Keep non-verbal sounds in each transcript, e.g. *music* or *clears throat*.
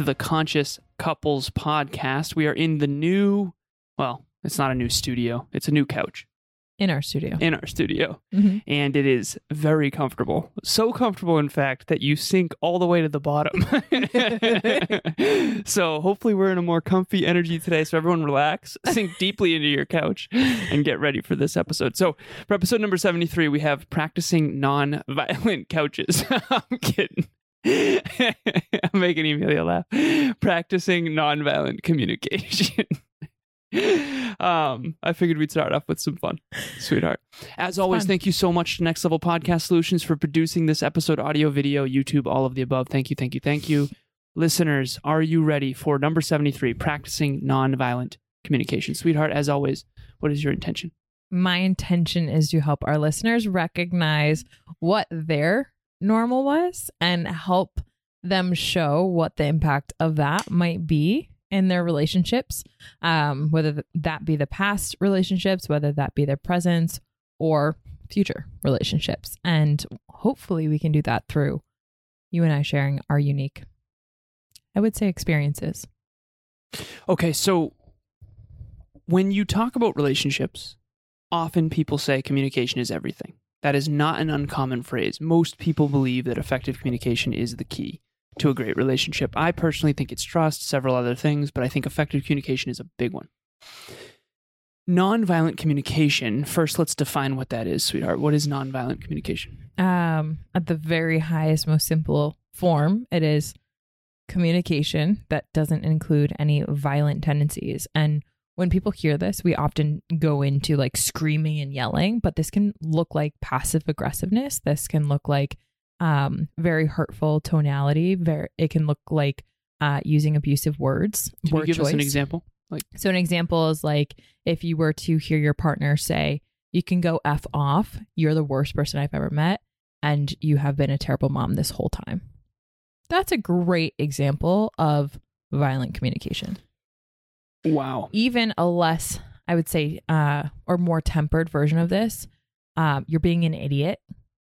to the Conscious Couples podcast. We are in the new, well, it's not a new studio, it's a new couch in our studio. in our studio. Mhm. And it is very comfortable. So comfortable, in fact, that you sink all the way to the bottom. *laughs* so hopefully, we're in a more comfy energy today. So everyone relax, sink deeply into your couch, and get ready for this episode. So for episode number 73, we have practicing non violent couches. *laughs* I'm kidding. *laughs* I'm making Emilia laugh. Practicing non-violent communication. *laughs* um, I figured we'd start off with some fun, sweetheart. As always, fun. thank you so much to Next Level Podcast Solutions for producing this episode, audio, video, YouTube, all of the above. Thank you, thank you, thank you. Listeners, are you ready for number 73, practicing non-violent communication? Sweetheart, as always, what is your intention? My intention is to help our listeners recognize what their normal was and help them show what the impact of that might be in their relationships, um, whether that be the past relationships, whether that be their present or future relationships. And hopefully we can do that through you and I sharing our unique, I would say, experiences. Okay, so when you talk about relationships, often people say communication is everything. That is not an uncommon phrase. Most people believe that effective communication is the key to a great relationship. I personally think it's trust, several other things, but I think effective communication is a big one. Nonviolent communication, first let's define what that is, sweetheart. What is nonviolent communication? um, at the very highest, most simple form, it is communication that doesn't include any violent tendencies. And when people hear this, we often go into like screaming and yelling, but this can look like passive aggressiveness. This can look like um, very hurtful tonality. Very, it can look like uh, using abusive words. Can word you give us an example? Like, So an example is like if you were to hear your partner say, "You can go f off. You're the worst person I've ever met, and you have been a terrible mom this whole time." That's a great example of violent communication. Wow. Even a less, I would say, uh, or more tempered version of this, um, you're being an idiot.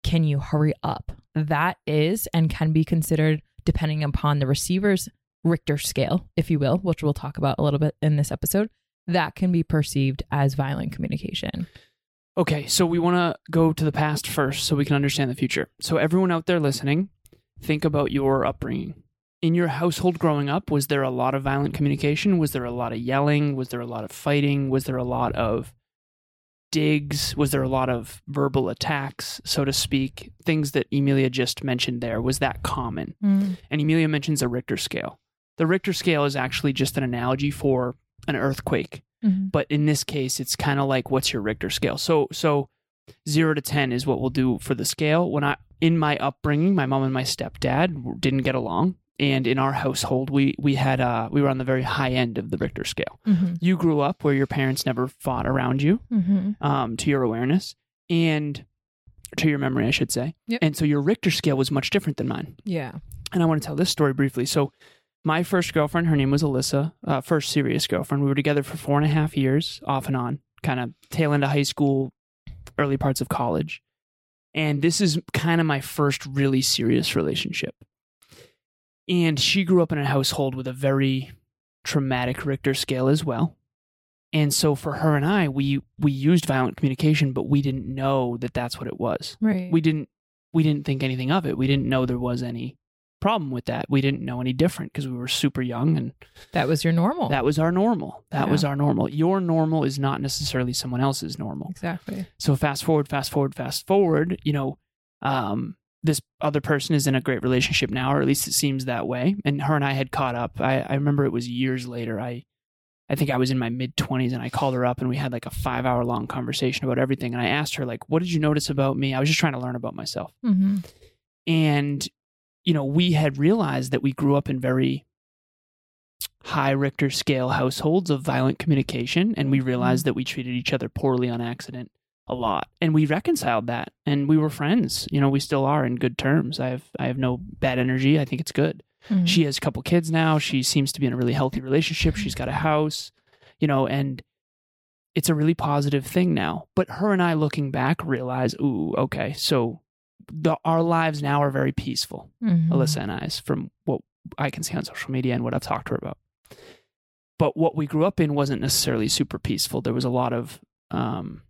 Can you hurry up? That is and can be considered, depending upon the receiver's Richter scale, if you will, which we'll talk about a little bit in this episode, that can be perceived as violent communication. Okay, so we want to go to the past first so we can understand the future. So, everyone out there listening, think about your upbringing. In your household growing up, was there a lot of violent communication? Was there a lot of yelling? Was there a lot of fighting? Was there a lot of digs? Was there a lot of verbal attacks, so to speak? Things that Emilia just mentioned there. Was that common? And Emilia mentions a Richter scale. The Richter scale is actually just an analogy for an earthquake Mhm. but in this case it's kind of like what's your richter scale so so 0 to 10 is what we'll do for the scale when i in my upbringing my mom and my stepdad didn't get along and in our household we we had uh we were on the very high end of the richter scale Mhm. you grew up where your parents never fought around you Mhm. um to your awareness and to your memory i should say Yep. and so your richter scale was much different than mine Yeah. and I want to tell this story briefly. So, my first girlfriend, her name was Alyssa, uh, first serious girlfriend. We were together for four and a half years, off and on, kind of tail end of high school, early parts of college. And this is kind of my first really serious relationship. And she grew up in a household with a very traumatic Richter scale as well. And so for her and I, we we used violent communication, but we didn't know that that's what it was Right. we didn't we didn't think anything of it. We didn't know there was any problem with that. We didn't know any different because we were super young and That was your normal. that was our normal. That Yeah. was our normal. Your normal is not necessarily someone else's normal. exactly. So fast forward, fast forward, fast forward, you know, um, this other person is in a great relationship now, or at least it seems that way. And her and I had caught up. I, I remember it was years later. I I think I was in my mid twenties and I called her up and we had like a five hour long conversation about everything. And I asked her, like, what did you notice about me? I was just trying to learn about myself. Mm-hmm. And, you know, we had realized that we grew up in very high Richter scale households of violent communication. And we realized that we treated each other poorly on accident a lot. And we reconciled that and we were friends. You know, we still are in good terms. I have I have no bad energy. I think it's good. Mm-hmm. She has a couple kids now. She seems to be in a really healthy relationship. She's got a house, you know, and it's a really positive thing now. But her and I looking back realize, ooh, okay, so the our lives now are very peaceful. Mhm. Alyssa and I's from what I can see on social media and what I've talked to her about. But what we grew up in wasn't necessarily super peaceful. There was a lot of um,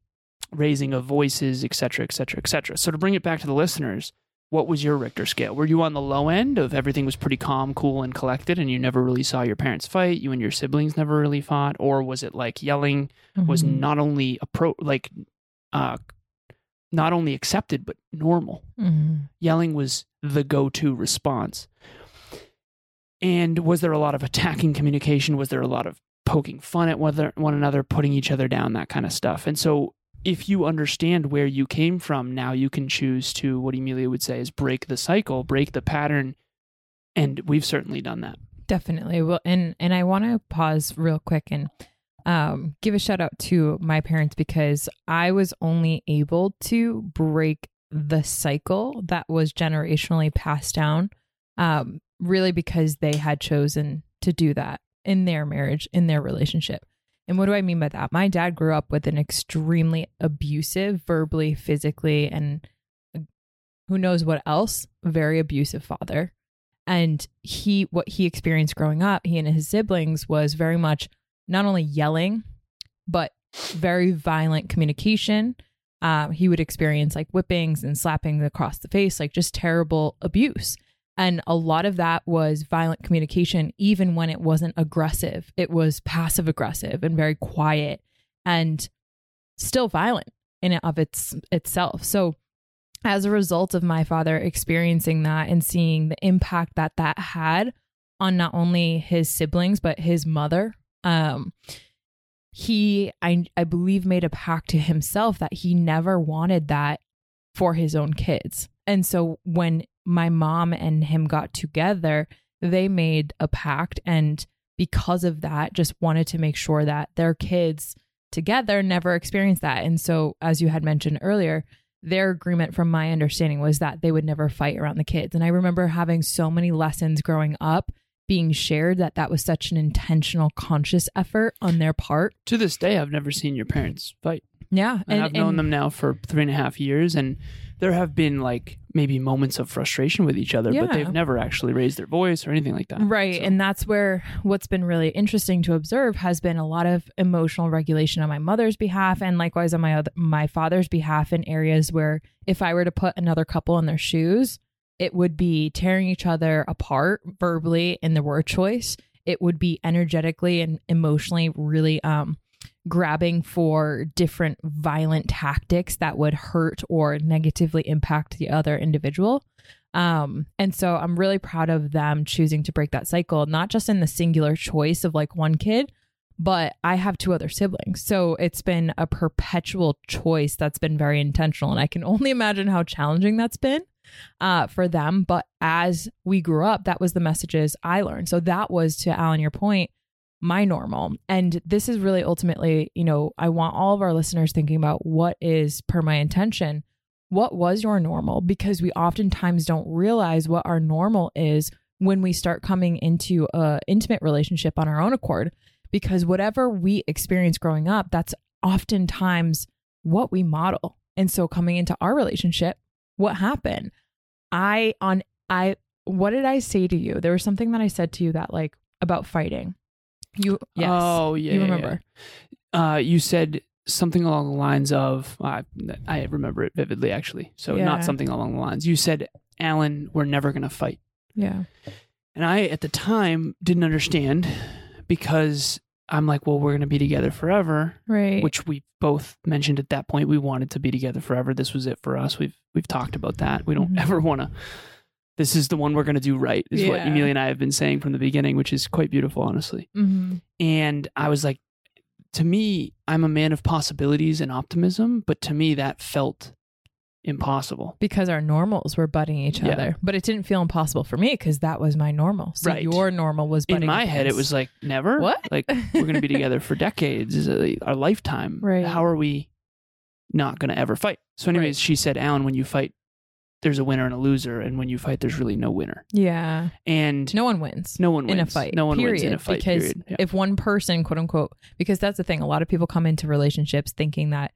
raising of voices, et cetera, et cetera, et cetera. So to bring it back to the listeners, what was your Richter scale? Were you on the low end of everything was pretty calm, cool, and collected, and you never really saw your parents fight? You and your siblings never really fought, or was it like yelling was Mhm. not only appro like uh, not only accepted but normal? Mhm. yelling was the go-to response. And was there a lot of attacking communication? Was there a lot of poking fun at one another, putting each other down, that kind of stuff? And so, if you understand where you came from, now you can choose to what Emilia would say is break the cycle, break the pattern. And we've certainly done that. Definitely. Well, and and I want to pause real quick and um, give a shout out to my parents because I was only able to break the cycle that was generationally passed down, um, really because they had chosen to do that in their marriage, in their relationship. And what do I mean by that? My dad grew up with an extremely abusive, verbally, physically, and uh, who knows what else, very abusive father. And he what he experienced growing up he and his siblings was very much not only yelling but very violent communication. Um, he would experience like whippings and slapping across the face like just terrible abuse and a lot of that was violent communication even when it wasn't aggressive. It was passive aggressive and very quiet and still violent in and of its itself. So as a result of my father experiencing that and seeing the impact that that had on not only his siblings but his mother um he i i believe made a pact to himself that he never wanted that for his own kids. And so when my mom and him got together they made a pact and because of that just wanted to make sure that their kids together never experienced that. And so as you had mentioned earlier their agreement from my understanding was that they would never fight around the kids. And i remember having so many lessons growing up being shared that that was such an intentional conscious effort on their part. To this day, I've never seen your parents fight. yeah And, I've known them now for three and a half years, and there have been like maybe moments of frustration with each other, but they've never actually raised their voice or anything like that. Right. So- And that's where what's been really interesting to observe has been a lot of emotional regulation on my mother's behalf and likewise on my other, my father's behalf in areas where if I were to put another couple in their shoes, it would be tearing each other apart verbally in the word choice. It would be energetically and emotionally really um grabbing for different violent tactics that would hurt or negatively impact the other individual. Um, and so I'm really proud of them choosing to break that cycle, not just in the singular choice of like one kid, but I have two other siblings. So it's been a perpetual choice that's been very intentional. And I can *laughs* only imagine how challenging that's been uh, for them. But as we grew up, that was the messages I learned. So that was, to Alan, your point, my normal. And this is really ultimately, you know, I want all of our listeners thinking about what is per my intention what was your normal? Because we oftentimes don't realize what our normal is when we start coming into a intimate relationship on our own accord. Because whatever we experience growing up that's oftentimes what we model. And so coming into our relationship what happened? I on i what did i say to you? There was something that i said to you that like about fighting you yes Oh yeah. you remember yeah. Uh, you said something along the lines of uh, I remember it vividly actually. So Yeah. not something along the lines. You said, "Alan, we're never going to fight." Yeah. And I, at the time, didn't understand because I'm like, well, we're going to be together forever, Right. which we both mentioned at that point. We wanted to be together forever. This was it for us. We've we've talked about that. We don't Mhm. *laughs* ever want to. This is the one we're going to do right, is what Yeah. Emilia and I have been saying from the beginning, which is quite beautiful, honestly. hmm And I was like, to me, I'm a man of possibilities and optimism, but to me, that felt impossible. Because our normals were butting each Yeah. other, but it didn't feel impossible for me because that was my normal. So Right. your normal was butting In my head, it was like, never. What? Like, we're going to be together for decades, is our lifetime. *laughs* Right. How are we not going to ever fight? So, anyways, Right. she said, Alan, when you fight, there's a winner and a loser. And when you fight, there's really no winner. yeah. And No one wins. no one wins. in a fight. No one period. wins in a fight. Because period. Yeah. if one person, quote unquote, because that's the thing, a lot of people come into relationships thinking that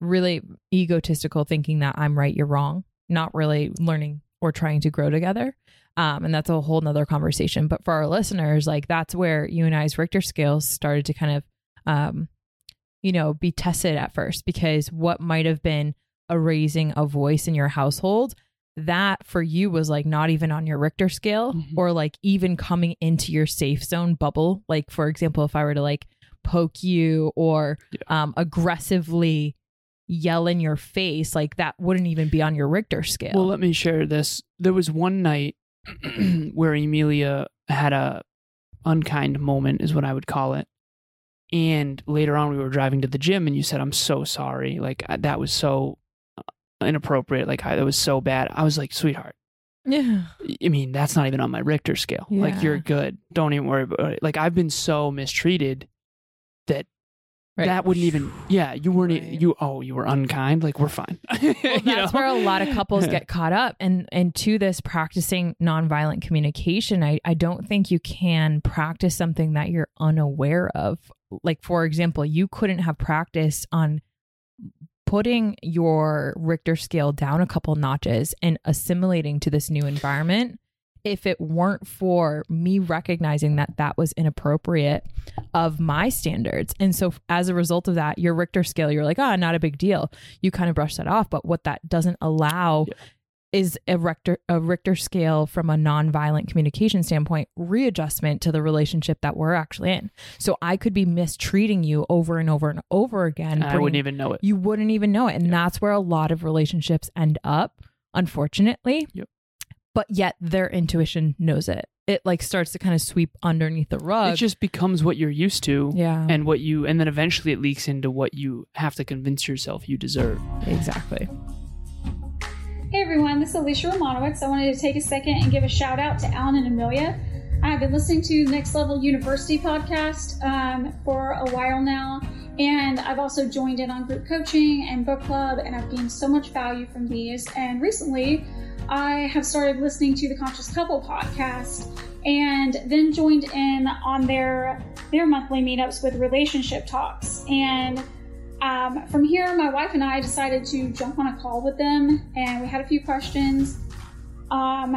really egotistical, thinking that I'm right, you're wrong, not really learning or trying to grow together. Um, and that's a whole nother conversation. But for our listeners, like that's where you and I's Richter scales started to kind of, um, you know, be tested at first because what might have been a raising a voice in your household that for you was like not even on your Richter scale Mhm. or like even coming into your safe zone bubble. Like, for example, if I were to like poke you or um, aggressively yell in your face, like that wouldn't even be on your Richter scale. Well, let me share this. There was one night *clears throat* where Emilia had a unkind moment, is what I would call it. And later on, we were driving to the gym, and you said, "I'm so sorry. Like that was so inappropriate. Like I, that was so bad." I was like, "Sweetheart, yeah. I mean, that's not even on my Richter scale. Like you're good. Don't even worry about it. Like I've been so mistreated that." Right. That wouldn't even, yeah. You weren't, Right. you. Oh, you were unkind. Like we're fine. *laughs* Well, You that's know? where a lot of *laughs* couples get caught up and and to this practicing nonviolent communication I, I don't think you can practice something that you're unaware of like for example you couldn't have practiced on putting your richter scale down a couple notches and assimilating to this new environment if it weren't for me recognizing that that was inappropriate of my standards. And so as a result of that, your Richter scale, you're like, ah, not a big deal. You kind of brush that off. But what that doesn't allow Yeah. Is a Richter, a Richter scale from a nonviolent communication standpoint, readjustment to the relationship that we're actually in. So I could be mistreating you over and over and over again. And I wouldn't even know it. you wouldn't even know it. And that's where a lot of relationships end up, unfortunately. Yep. But yet their intuition knows it. It like starts to kind of sweep underneath the rug. it just becomes what you're used to yeah. and what you and then eventually it leaks into what you have to convince yourself you deserve exactly. Hey everyone, this is Alicia Romanowitz. I wanted to take a second and give a shout out to Alan and Emilia. I've been listening to Next Level University podcast um, for a while now, and I've also joined in on group coaching and book club, and I've gained so much value from these. And recently, I have started listening to the Conscious Couple podcast, and then joined in on their their monthly meetups with relationship talks and um, from here, my wife and I decided to jump on a call with them, and we had a few questions. Um,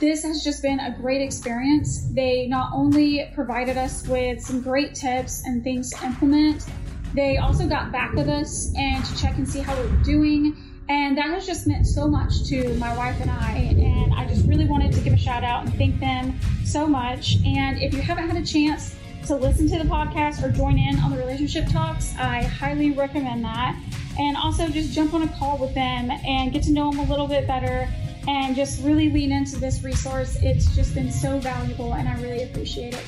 this has just been a great experience. They not only provided us with some great tips and things to implement, they also got back with us and to check and see how we were doing. And that has just meant so much to my wife and I. And I just really wanted to give a shout out and thank them so much. And if you haven't had a chance to listen to the podcast or join in on the relationship talks, I highly recommend that. And also just jump on a call with them and get to know them a little bit better and just really lean into this resource. It's just been so valuable and I really appreciate it.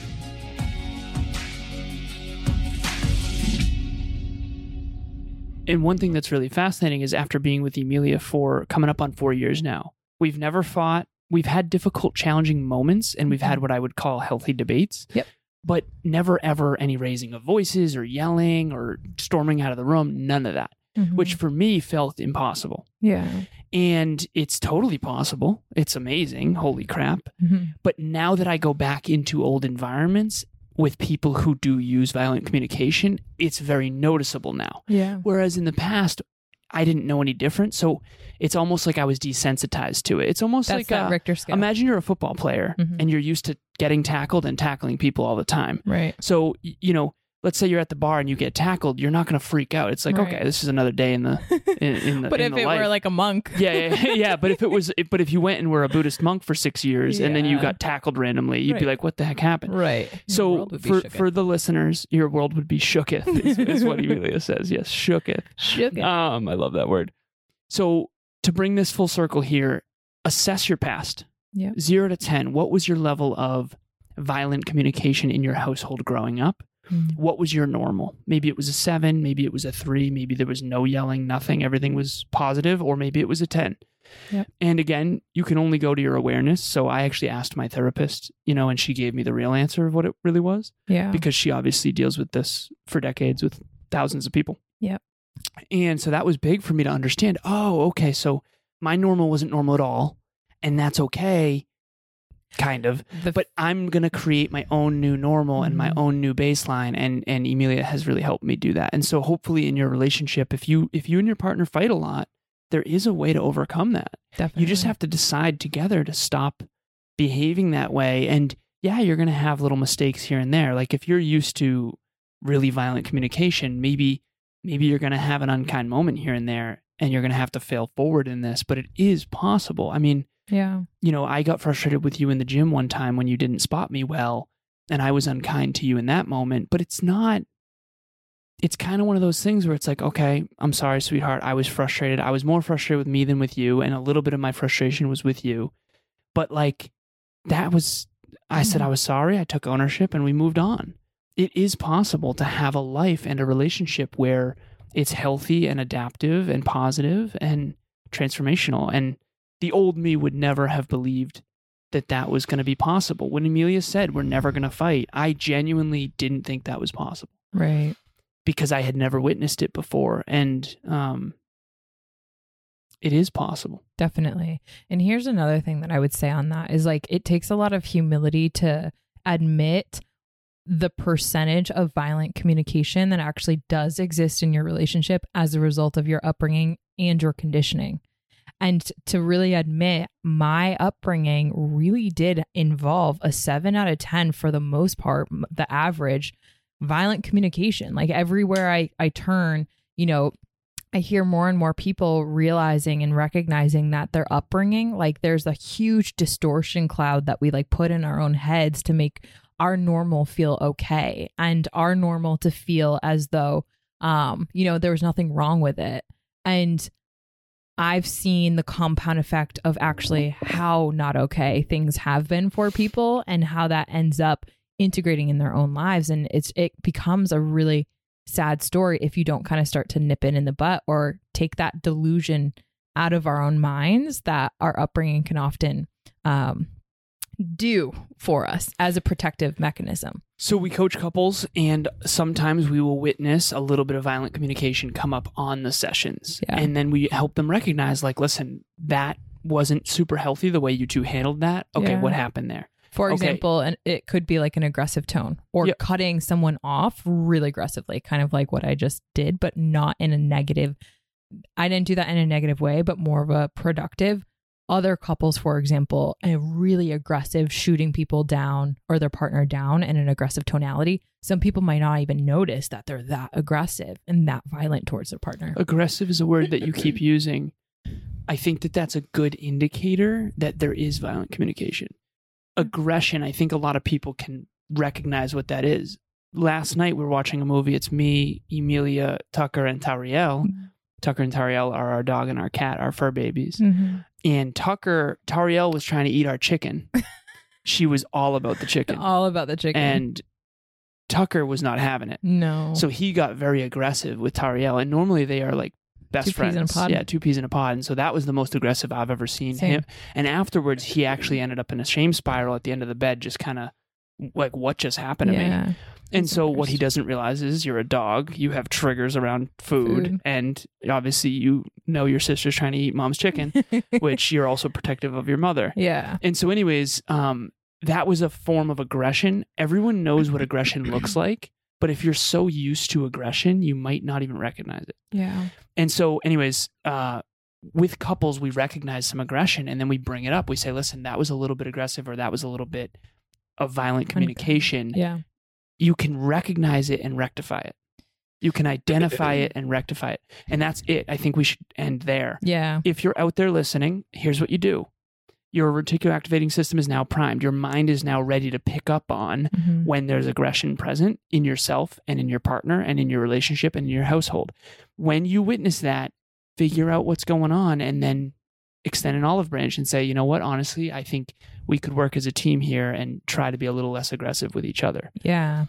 and one thing that's really fascinating is after being with emilia for coming up on four years now we've never fought we've had difficult challenging moments and we've mm-hmm. had what i would call healthy debates Yep. But never ever any raising of voices or yelling or storming out of the room none of that which for me felt impossible yeah. and it's totally possible it's amazing holy crap Mhm. But now that I go back into old environments with people who do use violent communication, it's very noticeable now. Yeah. Whereas in the past, I didn't know any different. So it's almost like I was desensitized to it. It's almost That's like that uh, Richter scale. imagine you're a football player Mhm. and you're used to getting tackled and tackling people all the time. right. So, you know, let's say you're at the bar and you get tackled, you're not going to freak out. It's like, Right. okay, this is another day in the in, in the *laughs* but in if the it life. were like a monk, yeah, yeah, yeah. But if it was, but if you went and were a Buddhist monk for six years and then you got tackled randomly, you'd be like, "What the heck happened?" right? So world would be for for the listeners, your world would be shooketh. Is, is what Emilia says. Yes, shooketh. Shooketh. Um, I love that word. So to bring this full circle here, assess your past. Yeah. Zero to ten. What was your level of violent communication in your household growing up? Mm. What was your normal? Maybe it was a seven, maybe it was a three, maybe there was no yelling, nothing, everything was positive, or maybe it was a 10. Yep. And again, you can only go to your awareness. So I actually asked my therapist, you know, and she gave me the real answer of what it really was yeah, because she obviously deals with this for decades with thousands of people. Yep. And so that was big for me to understand. Oh, okay. So my normal wasn't normal at all. And that's okay, kind of. the, But I'm going to create my own new normal and my Mhm. own new baseline. And, and Emilia has really helped me do that. And so hopefully in your relationship, if you, if you and your partner fight a lot, there is a way to overcome that. definitely. You just have to decide together to stop behaving that way. And yeah, you're going to have little mistakes here and there. Like if you're used to really violent communication, maybe maybe you're going to have an unkind moment here and there and you're going to have to fail forward in this, but it is possible. I mean, yeah, you know, I got frustrated with you in the gym one time when you didn't spot me well and I was unkind to you in that moment, but it's not it's kind of one of those things where it's like, okay, I'm sorry, sweetheart. I was frustrated. I was more frustrated with me than with you, and a little bit of my frustration was with you. But like that was I said I mm. was sorry, I took ownership and we moved on. It is possible to have a life and a relationship where it's healthy and adaptive and positive and transformational and the old me would never have believed that that was going to be possible. When Emilia said we're never going to fight, I genuinely didn't think that was possible right. because I had never witnessed it before, and um, it is possible. Definitely. And here's another thing that I would say on that is like it takes a lot of humility to admit the percentage of violent communication that actually does exist in your relationship as a result of your upbringing and your conditioning. And to really admit my upbringing really did involve a 7 out of 10 for the most part, the average violent communication. Like everywhere I I turn, you know, I hear more and more people realizing and recognizing that their upbringing, like there's a huge distortion cloud that we like put in our own heads to make our normal feel okay and our normal to feel as though um, you know, there was nothing wrong with it. And I've seen the compound effect of actually how not okay things have been for people and how that ends up integrating in their own lives. And it's it becomes a really sad story if you don't kind of start to nip it in the butt or take that delusion out of our own minds that our upbringing can often um, do for us as a protective mechanism. So we coach couples, and sometimes we will witness a little bit of violent communication come up on the sessions, Yeah. and then we help them recognize, like, listen, that wasn't super healthy the way you two handled that. Okay, Yeah. what happened there? For Okay. example, and it could be like an aggressive tone or Yep. cutting someone off really aggressively, kind of like what I just did, but not in a negative. I didn't do that in a negative way, but more of a productive. Other couples, for example, a really aggressive shooting people down or their partner down in an aggressive tonality. Some people might not even notice that they're that aggressive and that violent towards their partner. Aggressive is a word that you *clears throat* keep using. I think that that's a good indicator that there is violent communication. Aggression, I think a lot of people can recognize what that is. Last night we were watching a movie. It's me, Emilia, Tucker, and Tariel. Tucker and Tariel are our dog and our cat, our fur babies. Mhm. And Tucker, Tariel was trying to eat our chicken. *laughs* she was all about the chicken. All about the chicken. And Tucker was not having it. no. So he got very aggressive with Tariel. And normally they are like best Two peas friends. in a pod. Yeah, two peas in a pod. And so that was the most aggressive I've ever seen Same. him. And afterwards, he actually ended up in a shame spiral at the end of the bed, just kind of like, what just happened to me? And so what he doesn't realize is you're a dog. You have triggers around food, Food. and obviously you know your sister's trying to eat mom's chicken, *laughs* which you're also protective of your mother. yeah. And so, anyways, um, that was a form of aggression. Everyone knows what aggression looks *clears throat* like, but if you're so used to aggression, you might not even recognize it. Yeah. And so, anyways, uh, with couples, we recognize some aggression and then we bring it up. We say, listen, that was a little bit aggressive or that was a little bit of violent communication Yeah. you can recognize it and rectify it. You can identify it and rectify it. And that's it. I think we should end there. Yeah. If you're out there listening, here's what you do. Your reticular activating system is now primed. Your mind is now ready to pick up on Mhm. when there's aggression present in yourself and in your partner and in your relationship and in your household. When you witness that, figure out what's going on and then extend an olive branch and say, you know what, honestly, I think we could work as a team here and try to be a little less aggressive with each other. Yeah.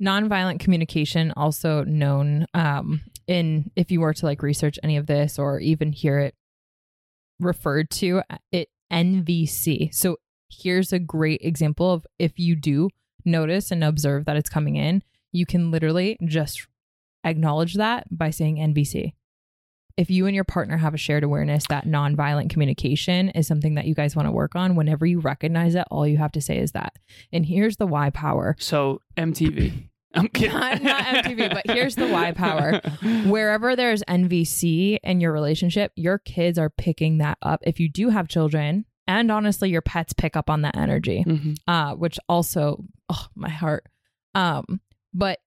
Nonviolent communication, also known um, in, if you were to like research any of this or even hear it referred to, it NVC. So here's a great example of if you do notice and observe that it's coming in, you can literally just acknowledge that by saying NVC. If you and your partner have a shared awareness that nonviolent communication is something that you guys want to work on, whenever you recognize it, all you have to say is that. And here's the why power. So MTV. *laughs* I'm kidding. Not- not MTV, but here's the why power. *laughs* Wherever there's NVC in your relationship, your kids are picking that up. If you do have children, and honestly, your pets pick up on that energy, Mhm. uh, which also, oh, my heart. Um, but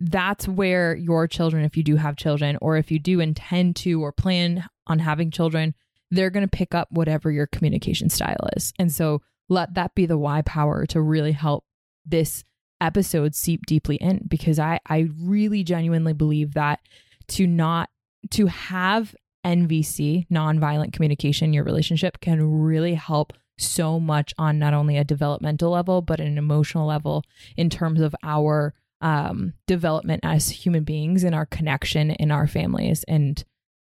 that's where your children, if you do have children, or if you do intend to or plan on having children, they're going to pick up whatever your communication style is. And so let that be the why power to really help this episode seep deeply in because I I really genuinely believe that to not to have NVC, nonviolent communication your relationship can really help so much on not only a developmental level but an emotional level in terms of our um, development as human beings and our connection in our families and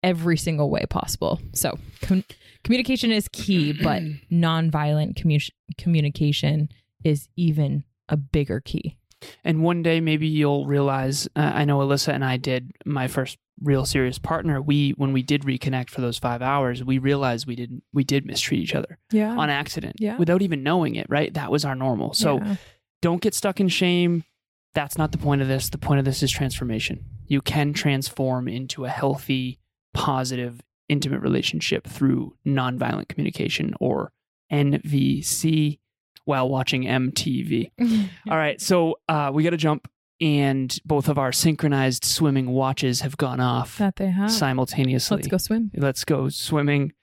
every single way possible. So com- communication is key, *clears throat* but nonviolent commu- communication is even a bigger key. And one day maybe you'll realize. Uh, I know Alyssa and I did my first real serious partner. We when we did reconnect for those five hours, we realized we didn't we did mistreat each other Yeah. on accident, Yeah. without even knowing it. Right? That was our normal. So Yeah. don't get stuck in shame. That's not the point of this. The point of this is transformation. You can transform into a healthy, positive, intimate relationship through nonviolent communication or NVC while watching MTV. *laughs* All right, so uh, we got to jump, and both of our synchronized swimming watches have gone off that they have. simultaneously. Let's go swim. Let's go swimming.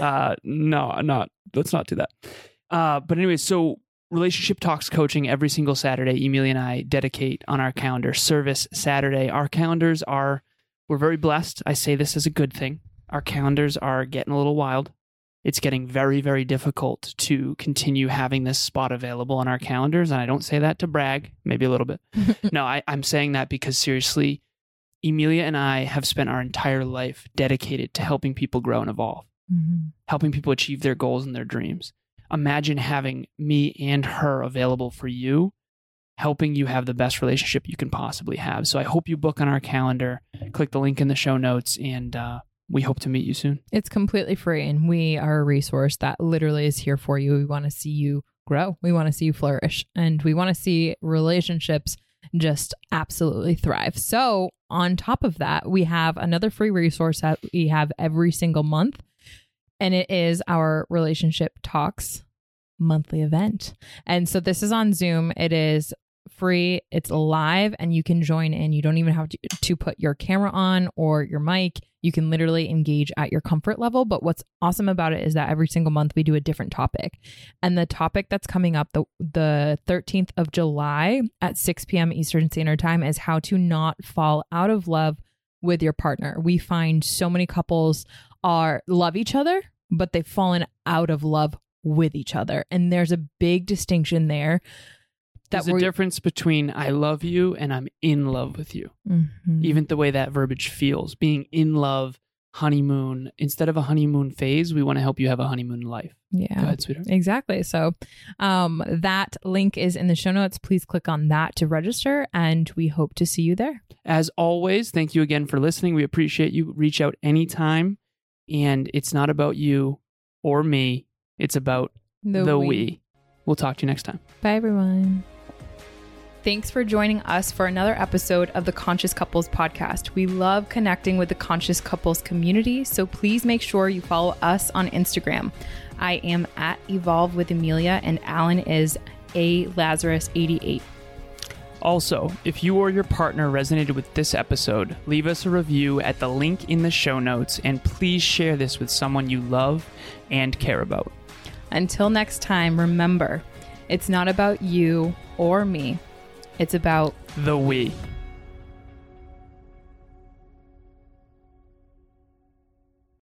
Uh, no, not. Let's not do that. Uh, but anyway, so relationship talks coaching every single Saturday. Emilia and I dedicate on our calendar service Saturday. Our calendars are. We're very blessed. I say this as a good thing. Our calendars are getting a little wild. It's getting very, very difficult to continue having this spot available on our calendars. And I don't say that to brag, maybe a little bit. *laughs* no, I, I'm saying that because seriously, Emilia and I have spent our entire life dedicated to helping people grow and evolve, Mhm. helping people achieve their goals and their dreams. Imagine having me and her available for you, helping you have the best relationship you can possibly have. So I hope you book on our calendar, click the link in the show notes, and uh, we hope to meet you soon. It's completely free, and we are a resource that literally is here for you. We want to see you grow. We want to see you flourish, and we want to see relationships just absolutely thrive. So, on top of that, we have another free resource that we have every single month, and it is our relationship talks monthly event. And so, this is on Zoom. It is free, it's live, and you can join in. You don't even have to, to put your camera on or your mic. You can literally engage at your comfort level. But what's awesome about it is that every single month we do a different topic. And the topic that's coming up the the 13th of July at 6 p.m. Eastern Standard Time is how to not fall out of love with your partner. We find so many couples are love each other, but they've fallen out of love with each other. And there's a big distinction there. There's a difference between I love you and I'm in love with you. Mhm. Even the way that verbiage feels, being in love, honeymoon. Instead of a honeymoon phase, we want to help you have a honeymoon life. yeah. Go ahead. Exactly. So um, that link is in the show notes. Please click on that to register, and we hope to see you there. As always, thank you again for listening. We appreciate you. Reach out anytime. And it's not about you or me, it's about the, we. We'll talk to you next time. Bye, everyone. Thanks for joining us for another episode of the Conscious Couples podcast. We love connecting with the Conscious Couples community, so please make sure you follow us on Instagram. I am at Evolve with Emilia, and Alan is a Lazaros 88. Also, if you or your partner resonated with this episode, leave us a review at the link in the show notes and please share this with someone you love and care about. Until next time, remember, it's not about you or me. It's about The we.